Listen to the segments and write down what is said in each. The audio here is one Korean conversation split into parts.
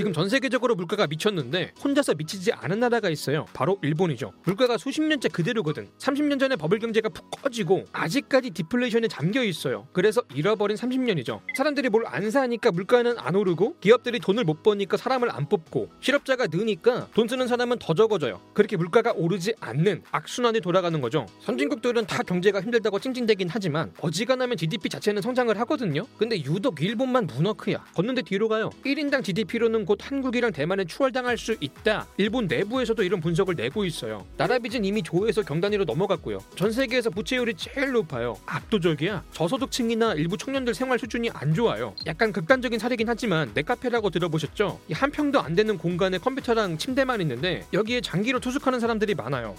지금 전 세계적으로 물가가 미쳤는데 혼자서 미치지 않은 나라가 있어요. 바로 일본이죠. 물가가 수십 년째 그대로거든. 30년 전에 버블 경제가 푹 꺼지고 아직까지 디플레이션에 잠겨 있어요. 그래서 잃어버린 30년이죠. 사람들이 뭘 안 사니까 물가는 안 오르고 기업들이 돈을 못 버니까 사람을 안 뽑고 실업자가 느니까 돈 쓰는 사람은 더 적어져요. 그렇게 물가가 오르지 않는 악순환이 돌아가는 거죠. 선진국들은 다 경제가 힘들다고 찡찡대긴 하지만 어지간하면 GDP 자체는 성장을 하거든요. 근데 유독 일본만 문어크야. 걷는데 뒤로 가요. 1인당 GDP로는 곧 한국이랑 대만에 추월당할 수 있다. 일본 내부에서도 이런 분석을 내고 있어요. 나라 빚은 이미 조에서 경단위로 넘어갔고요. 전 세계에서 부채율이 제일 높아요. 압도적이야. 저소득층이나 일부 청년들 생활 수준이 안 좋아요. 약간 극단적인 사례긴 하지만 넷카페라고 들어보셨죠? 이 한 평도 안 되는 공간에 컴퓨터랑 침대만 있는데 여기에 장기로 투숙하는 사람들이 많아요.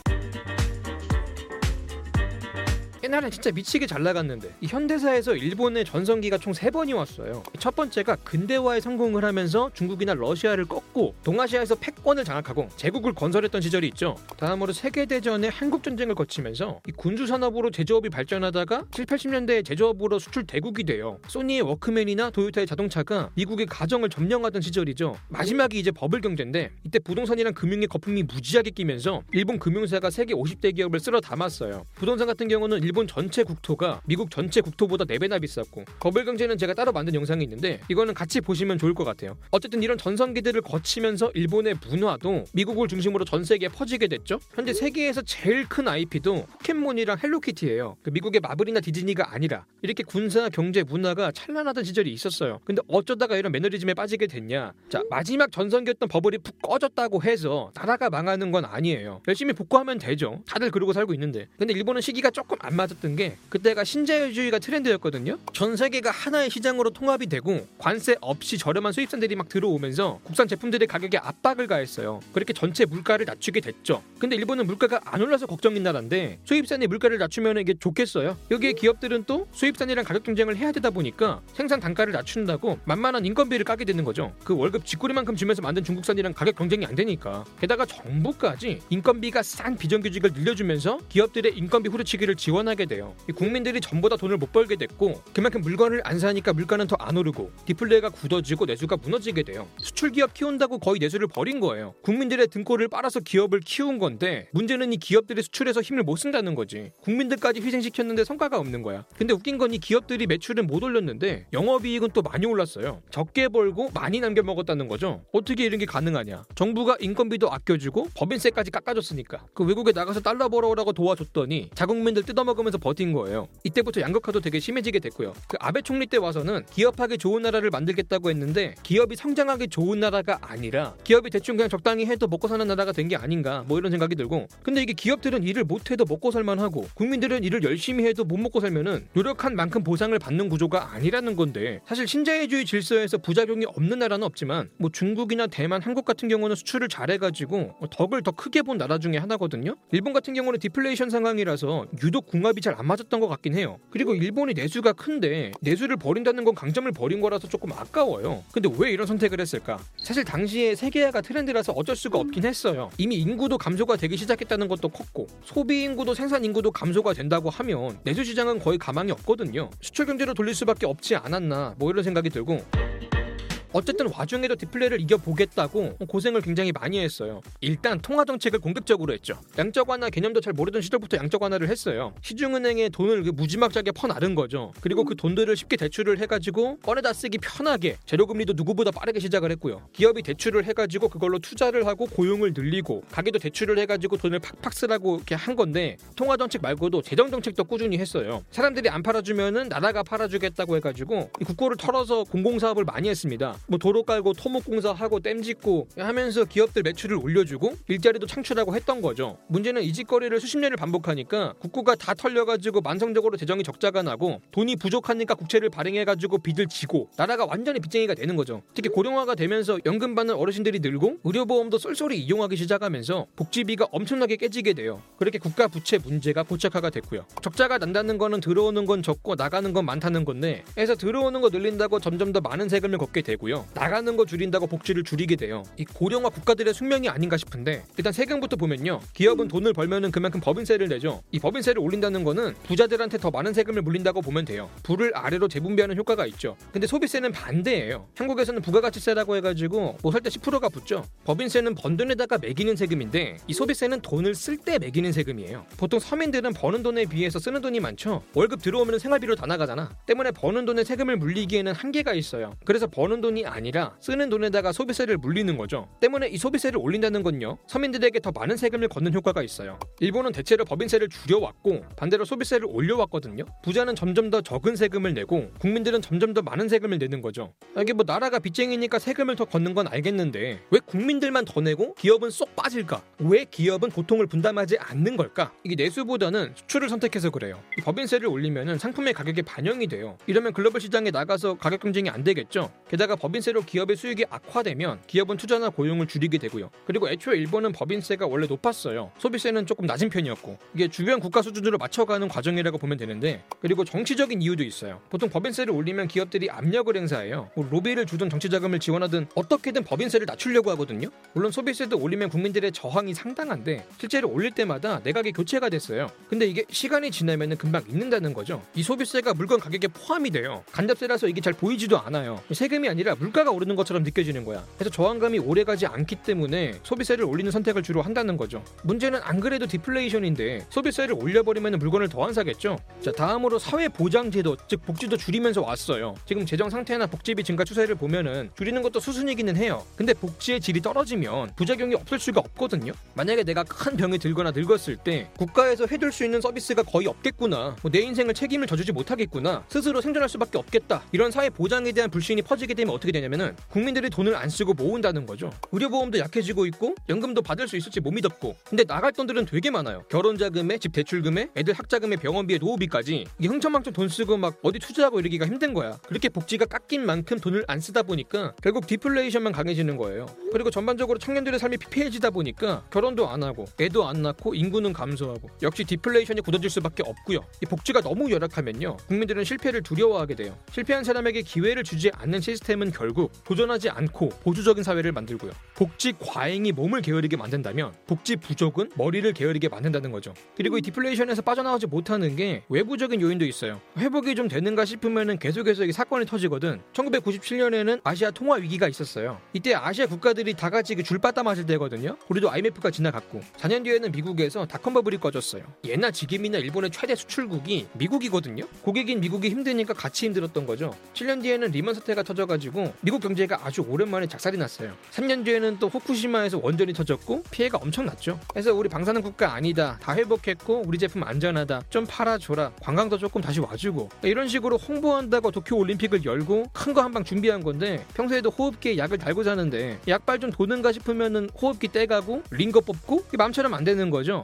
옛날엔 진짜 미치게 잘 나갔는데 이 현대사에서 일본의 전성기가 총 세 번이 왔어요. 첫 번째가 근대화에 성공을 하면서 중국이나 러시아를 꺾고 동아시아에서 패권을 장악하고 제국을 건설했던 시절이 있죠. 다음으로 세계대전에 한국전쟁을 거치면서 이 군수산업으로 제조업이 발전하다가 7, 80년대에 제조업으로 수출 대국이 돼요. 소니의 워크맨이나 도요타의 자동차가 미국의 가정을 점령하던 시절이죠. 마지막이 이제 버블 경제인데 이때 부동산이랑 금융의 거품이 무지하게 끼면서 일본 금융사가 세계 50대 기업을 쓸어 담았어요. 부동산 같은 경우는 일본 전체 국토가 미국 전체 국토보다 4배나 비쌌고 버블 경제는 제가 따로 만든 영상이 있는데 이거는 같이 보시면 좋을 것 같아요. 어쨌든 이런 전성기들을 거치면서 일본의 문화도 미국을 중심으로 전 세계에 퍼지게 됐죠. 현재 세계에서 제일 큰 IP도 포켓몬이랑 헬로키티예요. 그 미국의 마블이나 디즈니가 아니라 이렇게 군사, 경제, 문화가 찬란하던 시절이 있었어요. 근데 어쩌다가 이런 매너리즘에 빠지게 됐냐? 자 마지막 전성기였던 버블이 푹 꺼졌다고 해서 나라가 망하는 건 아니에요. 열심히 복구하면 되죠. 다들 그러고 살고 있는데. 근데 일본은 시기가 조금 안 맞았던 게 그때가 신자유주의가 트렌드였거든요. 전 세계가 하나의 시장으로 통합이 되고 관세 없이 저렴한 수입산들이 막 들어오면서 국산 제품들의 가격에 압박을 가했어요. 그렇게 전체 물가를 낮추게 됐죠. 근데 일본은 물가가 안 올라서 걱정인 나라인데 수입산의 물가를 낮추면 이게 좋겠어요. 여기에 기업들은 또 수입산이랑 가격 경쟁을 해야 되다 보니까 생산 단가를 낮춘다고 만만한 인건비를 까게 되는 거죠. 그 월급 쥐꼬리만큼 주면서 만든 중국산이랑 가격 경쟁이 안 되니까 게다가 정부까지 인건비가 싼 비정규직을 늘려주면서 기업들의 인건비 후려치기를 지원하 게 돼요. 국민들이 전보다 돈을 못 벌게 됐고 그만큼 물건을 안 사니까 물가는 더 안 오르고 디플레이가 굳어지고 내수가 무너지게 돼요. 수출 기업 키운다고 거의 내수를 버린 거예요. 국민들의 등골을 빨아서 기업을 키운 건데 문제는 이 기업들이 수출해서 힘을 못 쓴다는 거지. 국민들까지 희생시켰는데 성과가 없는 거야. 근데 웃긴 건 이 기업들이 매출은 못 올렸는데 영업이익은 또 많이 올랐어요. 적게 벌고 많이 남겨 먹었다는 거죠. 어떻게 이런 게 가능하냐? 정부가 인건비도 아껴주고 법인세까지 깎아줬으니까 그 외국에 나가서 달러 벌어오라고 도와줬더니 자국민들 뜯어먹으면서 버틴 거예요. 이때부터 양극화도 되게 심해지게 됐고요. 그 아베 총리 때 와서는 기업하기 좋은 나라를 만들겠다고 했는데 기업이 성장하기 좋은 나라가 아니라 기업이 대충 그냥 적당히 해도 먹고 사는 나라가 된 게 아닌가 뭐 이런 생각이 들고 근데 이게 기업들은 일을 못해도 먹고 살만 하고 국민들은 일을 열심히 해도 못 먹고 살면은 노력한 만큼 보상을 받는 구조가 아니라는 건데 사실 신자유주의 질서에서 부작용이 없는 나라는 없지만 뭐 중국이나 대만, 한국 같은 경우는 수출을 잘해가지고 뭐 덕을 더 크게 본 나라 중에 하나거든요. 일본 같은 경우는 디플레이션 상황이라서 유독 궁합 이 잘 안 맞았던 것 같긴 해요. 그리고 일본이 내수가 큰데 내수를 버린다는 건 강점을 버린 거라서 조금 아까워요. 근데 왜 이런 선택을 했을까? 사실 당시에 세계화가 트렌드라서 어쩔 수가 없긴 했어요. 이미 인구도 감소가 되기 시작했다는 것도 컸고 소비 인구도 생산 인구도 감소가 된다고 하면 내수 시장은 거의 가망이 없거든요. 수출 경제로 돌릴 수밖에 없지 않았나 뭐 이런 생각이 들고 어쨌든 와중에도 디플레이를 이겨보겠다고 고생을 굉장히 많이 했어요. 일단 통화 정책을 공격적으로 했죠. 양적 완화 개념도 잘 모르던 시절부터 양적 완화를 했어요. 시중은행에 돈을 무지막지하게 퍼나른 거죠. 그리고 그 돈들을 쉽게 대출을 해가지고 꺼내다 쓰기 편하게 재료금리도 누구보다 빠르게 시작을 했고요. 기업이 대출을 해가지고 그걸로 투자를 하고 고용을 늘리고 가게도 대출을 해가지고 돈을 팍팍 쓰라고 이렇게 한 건데 통화 정책 말고도 재정 정책도 꾸준히 했어요. 사람들이 안 팔아주면은 나라가 팔아주겠다고 해가지고 국고를 털어서 공공사업을 많이 했습니다. 뭐 도로 깔고 토목 공사 하고 댐 짓고 하면서 기업들 매출을 올려주고 일자리도 창출하고 했던 거죠. 문제는 이 짓거리를 수십 년을 반복하니까 국고가 다 털려가지고 만성적으로 재정이 적자가 나고 돈이 부족하니까 국채를 발행해가지고 빚을 지고 나라가 완전히 빚쟁이가 되는 거죠. 특히 고령화가 되면서 연금 받는 어르신들이 늘고 의료보험도 쏠쏠히 이용하기 시작하면서 복지비가 엄청나게 깨지게 돼요. 그렇게 국가 부채 문제가 고착화가 됐고요. 적자가 난다는 거는 들어오는 건 적고 나가는 건 많다는 건데 해서 들어오는 거 늘린다고 점점 더 많은 세금을 걷게 되고요. 줄이고요. 나가는 거 줄인다고 복지를 줄이게 돼요. 이 고령화 국가들의 숙명이 아닌가 싶은데 일단 세금부터 보면요. 기업은 돈을 벌면은 그만큼 법인세를 내죠. 이 법인세를 올린다는 거는 부자들한테 더 많은 세금을 물린다고 보면 돼요. 부를 아래로 재분배하는 효과가 있죠. 근데 소비세는 반대예요. 한국에서는 부가가치세라고 해가지고 뭐 살 때 10%가 붙죠. 법인세는 번 돈에다가 매기는 세금인데 이 소비세는 돈을 쓸 때 매기는 세금이에요. 보통 서민들은 버는 돈에 비해서 쓰는 돈이 많죠. 월급 들어오면 생활비로 다 나가잖아. 때문에 버는 돈에 세금을 물리기에는 한계가 있어요. 그래서 버는 돈이 아니라 쓰는 돈에다가 소비세를 물리는 거죠. 때문에 이 소비세를 올린다는 건요. 서민들에게 더 많은 세금을 걷는 효과가 있어요. 일본은 대체로 법인세를 줄여왔고 반대로 소비세를 올려왔거든요. 부자는 점점 더 적은 세금을 내고 국민들은 점점 더 많은 세금을 내는 거죠. 이게 뭐 나라가 빚쟁이니까 세금을 더 걷는 건 알겠는데 왜 국민들만 더 내고 기업은 쏙 빠질까? 왜 기업은 고통을 분담하지 않는 걸까? 이게 내수보다는 수출을 선택해서 그래요. 이 법인세를 올리면 상품의 가격에 반영이 돼요. 이러면 글로벌 시장에 나가서 가격 경쟁이 안 되겠죠. 게다가 법인세로 기업의 수익이 악화되면 기업은 투자나 고용을 줄이게 되고요. 그리고 애초에 일본은 법인세가 원래 높았어요. 소비세는 조금 낮은 편이었고 이게 주변 국가 수준으로 맞춰가는 과정이라고 보면 되는데 그리고 정치적인 이유도 있어요. 보통 법인세를 올리면 기업들이 압력을 행사해요. 뭐 로비를 주든 정치 자금을 지원하든 어떻게든 법인세를 낮추려고 하거든요. 물론 소비세도 올리면 국민들의 저항이 상당한데 실제로 올릴 때마다 내각이 교체가 됐어요. 근데 이게 시간이 지나면 금방 잊는다는 거죠. 이 소비세가 물건 가격에 포함이 돼요. 간접세라서 이게 잘 보이지도 않아요. 세금 이 아니라 물가가 오르는 것처럼 느껴지는 거야. 그래서 저항감이 오래가지 않기 때문에 소비세를 올리는 선택을 주로 한다는 거죠. 문제는 안 그래도 디플레이션인데 소비세를 올려버리면 물건을 더 안 사겠죠. 자 다음으로 사회 보장 제도 즉 복지도 줄이면서 왔어요. 지금 재정 상태나 복지비 증가 추세를 보면은 줄이는 것도 수순이기는 해요. 근데 복지의 질이 떨어지면 부작용이 없을 수가 없거든요. 만약에 내가 큰 병이 들거나 늙었을 때 국가에서 해줄 수 있는 서비스가 거의 없겠구나. 뭐 내 인생을 책임을 져주지 못하겠구나. 스스로 생존할 수밖에 없겠다. 이런 사회 보장에 대한 불신이 퍼지게 되면 어떻게 되냐면은 국민들이 돈을 안 쓰고 모은다는 거죠. 의료보험도 약해지고 있고 연금도 받을 수 있을지 못 미덥고 근데 나갈 돈들은 되게 많아요. 결혼 자금에 집 대출금에 애들 학자금에 병원비에 노후비까지 이게 흥청망청 돈 쓰고 막 어디 투자하고 이러기가 힘든 거야. 그렇게 복지가 깎인 만큼 돈을 안 쓰다 보니까 결국 디플레이션만 강해지는 거예요. 그리고 전반적으로 청년들의 삶이 피폐해지다 보니까 결혼도 안 하고 애도 안 낳고 인구는 감소하고 역시 디플레이션이 굳어질 수밖에 없고요. 이 복지가 너무 열악하면요. 국민들은 실패를 두려워하게 돼요. 실패한 사람에게 기회를 주지 않는 시스템은 결국 도전하지 않고 보수적인 사회를 만들고요. 복지 과잉이 몸을 게으르게 만든다면 복지 부족은 머리를 게으르게 만든다는 거죠. 그리고 이 디플레이션에서 빠져나오지 못하는 게 외부적인 요인도 있어요. 회복이 좀 되는가 싶으면은 계속해서 이 사건이 터지거든. 1997년에는 아시아 통화 위기가 있었어요. 이때 아시아 국가들이 다 같이 그 줄빠따 맞을 때거든요. 우리도 IMF가 지나갔고 4년 뒤에는 미국에서 닷컴 버블이 꺼졌어요. 예나 지금이나 일본의 최대 수출국이 미국이거든요. 고객인 미국이 힘드니까 같이 힘들었던 거죠. 7년 뒤에는 리먼 사태가 터져가지고 미국 경제가 아주 오랜만에 작살이 났어요. 3년 뒤에는 또 후쿠시마에서 원전이 터졌고 피해가 엄청났죠. 그래서 우리 방사능 국가 아니다. 다 회복했고 우리 제품 안전하다. 좀 팔아줘라. 관광도 조금 다시 와주고 이런 식으로 홍보한다고 도쿄 올림픽을 열고 큰 거 한 방 준비한 건데 평소에도 호흡기에 약을 달고 자는데 약발 좀 도는가 싶으면은 호흡기 떼가고 링거 뽑고 마음처럼 안 되는 거죠.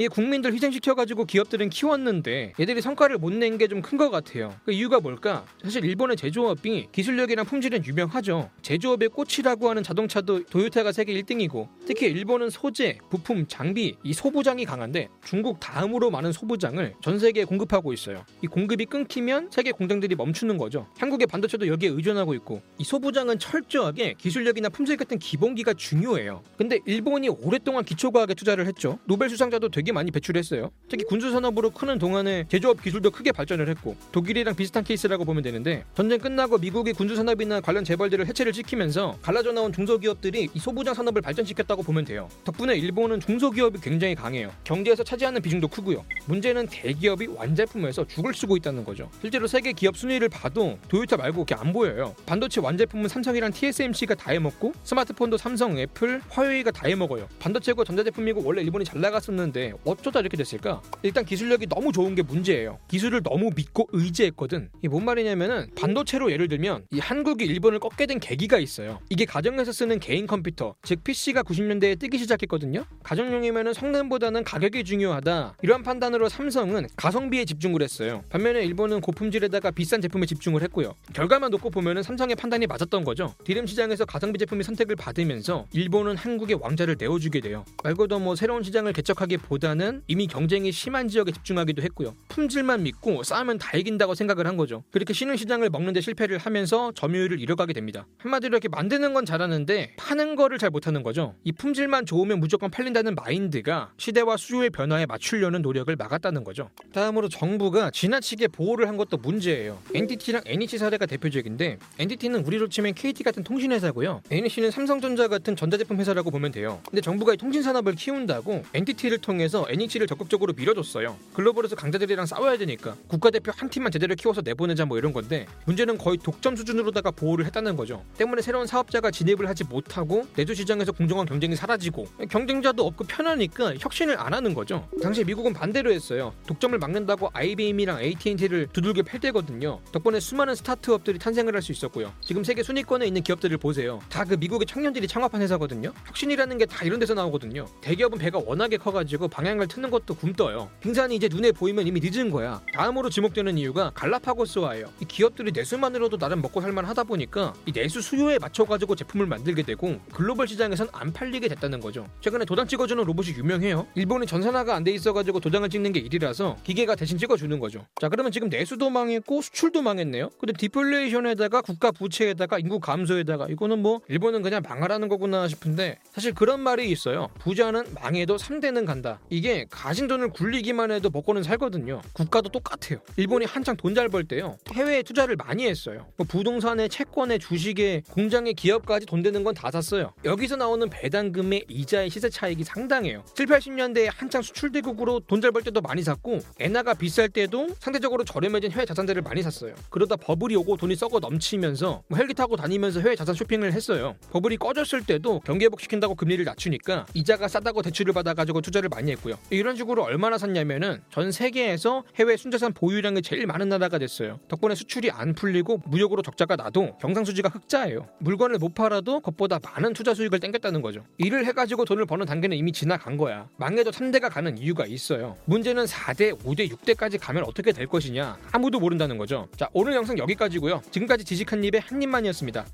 이 국민들 희생시켜가지고 기업들은 키웠는데 얘들이 성과를 못 낸 게 좀 큰 것 같아요. 그 이유가 뭘까? 사실 일본의 제조업이 기술력이랑 품질은 유명하죠. 제조업의 꽃이라고 하는 자동차도 도요타가 세계 1등이고 특히 일본은 소재, 부품, 장비 이 소부장이 강한데 중국 다음으로 많은 소부장을 전 세계에 공급하고 있어요. 이 공급이 끊기면 세계 공장들이 멈추는 거죠. 한국의 반도체도 여기에 의존하고 있고 이 소부장은 철저하게 기술력이나 품질 같은 기본기가 중요해요. 근데 일본이 오랫동안 기초과학에 투자를 했죠. 노벨 수상자도 되게 많이 배출했어요. 특히 군수 산업으로 크는 동안에 제조업 기술도 크게 발전을 했고 독일이랑 비슷한 케이스라고 보면 되는데 전쟁 끝나고 미국이 군수 산업이나 관련 재벌들을 해체를 시키면서 갈라져 나온 중소기업들이 이 소부장 산업을 발전시켰다고 보면 돼요. 덕분에 일본은 중소기업이 굉장히 강해요. 경제에서 차지하는 비중도 크고요. 문제는 대기업이 완제품에서 죽을 쓰고 있다는 거죠. 실제로 세계 기업 순위를 봐도 도요타 말고 이렇게 안 보여요. 반도체 완제품은 삼성이랑 TSMC가 다 해먹고 스마트폰도 삼성, 애플, 화웨이가 다 해먹어요. 반도체고 전자제품이고 원래 일본이 잘 나갔었는데 어쩌다 이렇게 됐을까? 일단 기술력이 너무 좋은 게 문제예요. 기술을 너무 믿고 의지했거든. 이게 뭔 말이냐면은 반도체로 예를 들면 이 한국이 일본을 꺾게 된 계기가 있어요. 이게 가정에서 쓰는 개인 컴퓨터, 즉 PC가 90년대에 뜨기 시작했거든요. 가정용이면은 성능보다는 가격이 중요하다. 이러한 판단으로 삼성은 가성비에 집중을 했어요. 반면에 일본은 고품질에다가 비싼 제품에 집중을 했고요. 결과만 놓고 보면은 삼성의 판단이 맞았던 거죠. 디램 시장에서 가성비 제품이 선택을 받으면서 일본은 한국의 왕자를 내어주게 돼요. 말 그대로 뭐 새로운 시장을 개척하기보다 부자는 이미 경쟁이 심한 지역에 집중하기도 했고요. 품질만 믿고 싸우면 다 이긴다고 생각을 한 거죠. 그렇게 신흥 시장을 먹는데 실패를 하면서 점유율을 잃어가게 됩니다. 한마디로 이렇게 만드는 건 잘하는데 파는 거를 잘 못하는 거죠. 이 품질만 좋으면 무조건 팔린다는 마인드가 시대와 수요의 변화에 맞추려는 노력을 막았다는 거죠. 다음으로 정부가 지나치게 보호를 한 것도 문제예요. NTT랑 NEC 사례가 대표적인데 NTT는 우리로 치면 KT 같은 통신회사고요. NEC는 삼성전자 같은 전자제품 회사라고 보면 돼요. 근데 정부가 이 통신 산업을 키운다고 NTT를 통해서 NEC를 적극적으로 밀어줬어요. 글로벌에서 강자들이랑 싸워야 되니까 국가대표 한 팀만 제대로 키워서 내보내자 뭐 이런 건데 문제는 거의 독점 수준으로다가 보호를 했다는 거죠. 때문에 새로운 사업자가 진입을 하지 못하고 내주 시장에서 공정한 경쟁이 사라지고 경쟁자도 없고 편하니까 혁신을 안 하는 거죠. 당시 미국은 반대로 했어요. 독점을 막는다고 IBM이랑 AT&T를 두들겨 팰 때거든요. 덕분에 수많은 스타트업들이 탄생을 할 수 있었고요. 지금 세계 순위권에 있는 기업들을 보세요. 다 그 미국의 청년들이 창업한 회사거든요. 혁신이라는 게 다 이런 데서 나오거든요. 대기업은 배가 워낙에 커가지고 방향을 트는 것도 굼떠요. 빙산이 이제 눈에 보이면 이미 늦은 거야. 다음으로 지목되는 이유가 갈라파고스화예요. 이 기업들이 내수만으로도 나름 먹고 살만 하다 보니까 이 내수 수요에 맞춰가지고 제품을 만들게 되고 글로벌 시장에선 안 팔리게 됐다는 거죠. 최근에 도장 찍어주는 로봇이 유명해요. 일본이 전산화가 안 돼 있어가지고 도장을 찍는 게 일이라서 기계가 대신 찍어주는 거죠. 자 그러면 지금 내수도 망했고 수출도 망했네요. 근데 디플레이션에다가 국가 부채에다가 인구 감소에다가 이거는 뭐 일본은 그냥 망하라는 거구나 싶은데 사실 그런 말이 있어요. 부자는 망해도 3대는 간다. 이게 가진 돈을 굴리기만 해도 먹고는 살거든요. 국가도 똑같아요. 일본이 한창 돈 잘 벌 때요. 해외에 투자를 많이 했어요. 뭐 부동산에 채권에 주식에 공장에 기업까지 돈 되는 건 다 샀어요. 여기서 나오는 배당금의 이자의 시세 차익이 상당해요. 7, 80년대에 한창 수출대국으로 돈 잘 벌 때도 많이 샀고 엔화가 비쌀 때도 상대적으로 저렴해진 해외 자산들을 많이 샀어요. 그러다 버블이 오고 돈이 썩어 넘치면서 뭐 헬기 타고 다니면서 해외 자산 쇼핑을 했어요. 버블이 꺼졌을 때도 경기 회복시킨다고 금리를 낮추니까 이자가 싸다고 대출을 받아가지고 투자를 많이 했 고요. 이런 식으로 얼마나 샀냐면은 전 세계에서 해외 순자산 보유량이 제일 많은 나라가 됐어요. 덕분에 수출이 안 풀리고 무역으로 적자가 나도 경상수지가 흑자예요. 물건을 못 팔아도 그것보다 많은 투자 수익을 땡겼다는 거죠. 일을 해가지고 돈을 버는 단계는 이미 지나간 거야. 망해도 3대가 가는 이유가 있어요. 문제는 4대, 5대, 6대까지 가면 어떻게 될 것이냐 아무도 모른다는 거죠. 자 오늘 영상 여기까지고요. 지금까지 지식한 입의 한 입만이었습니다.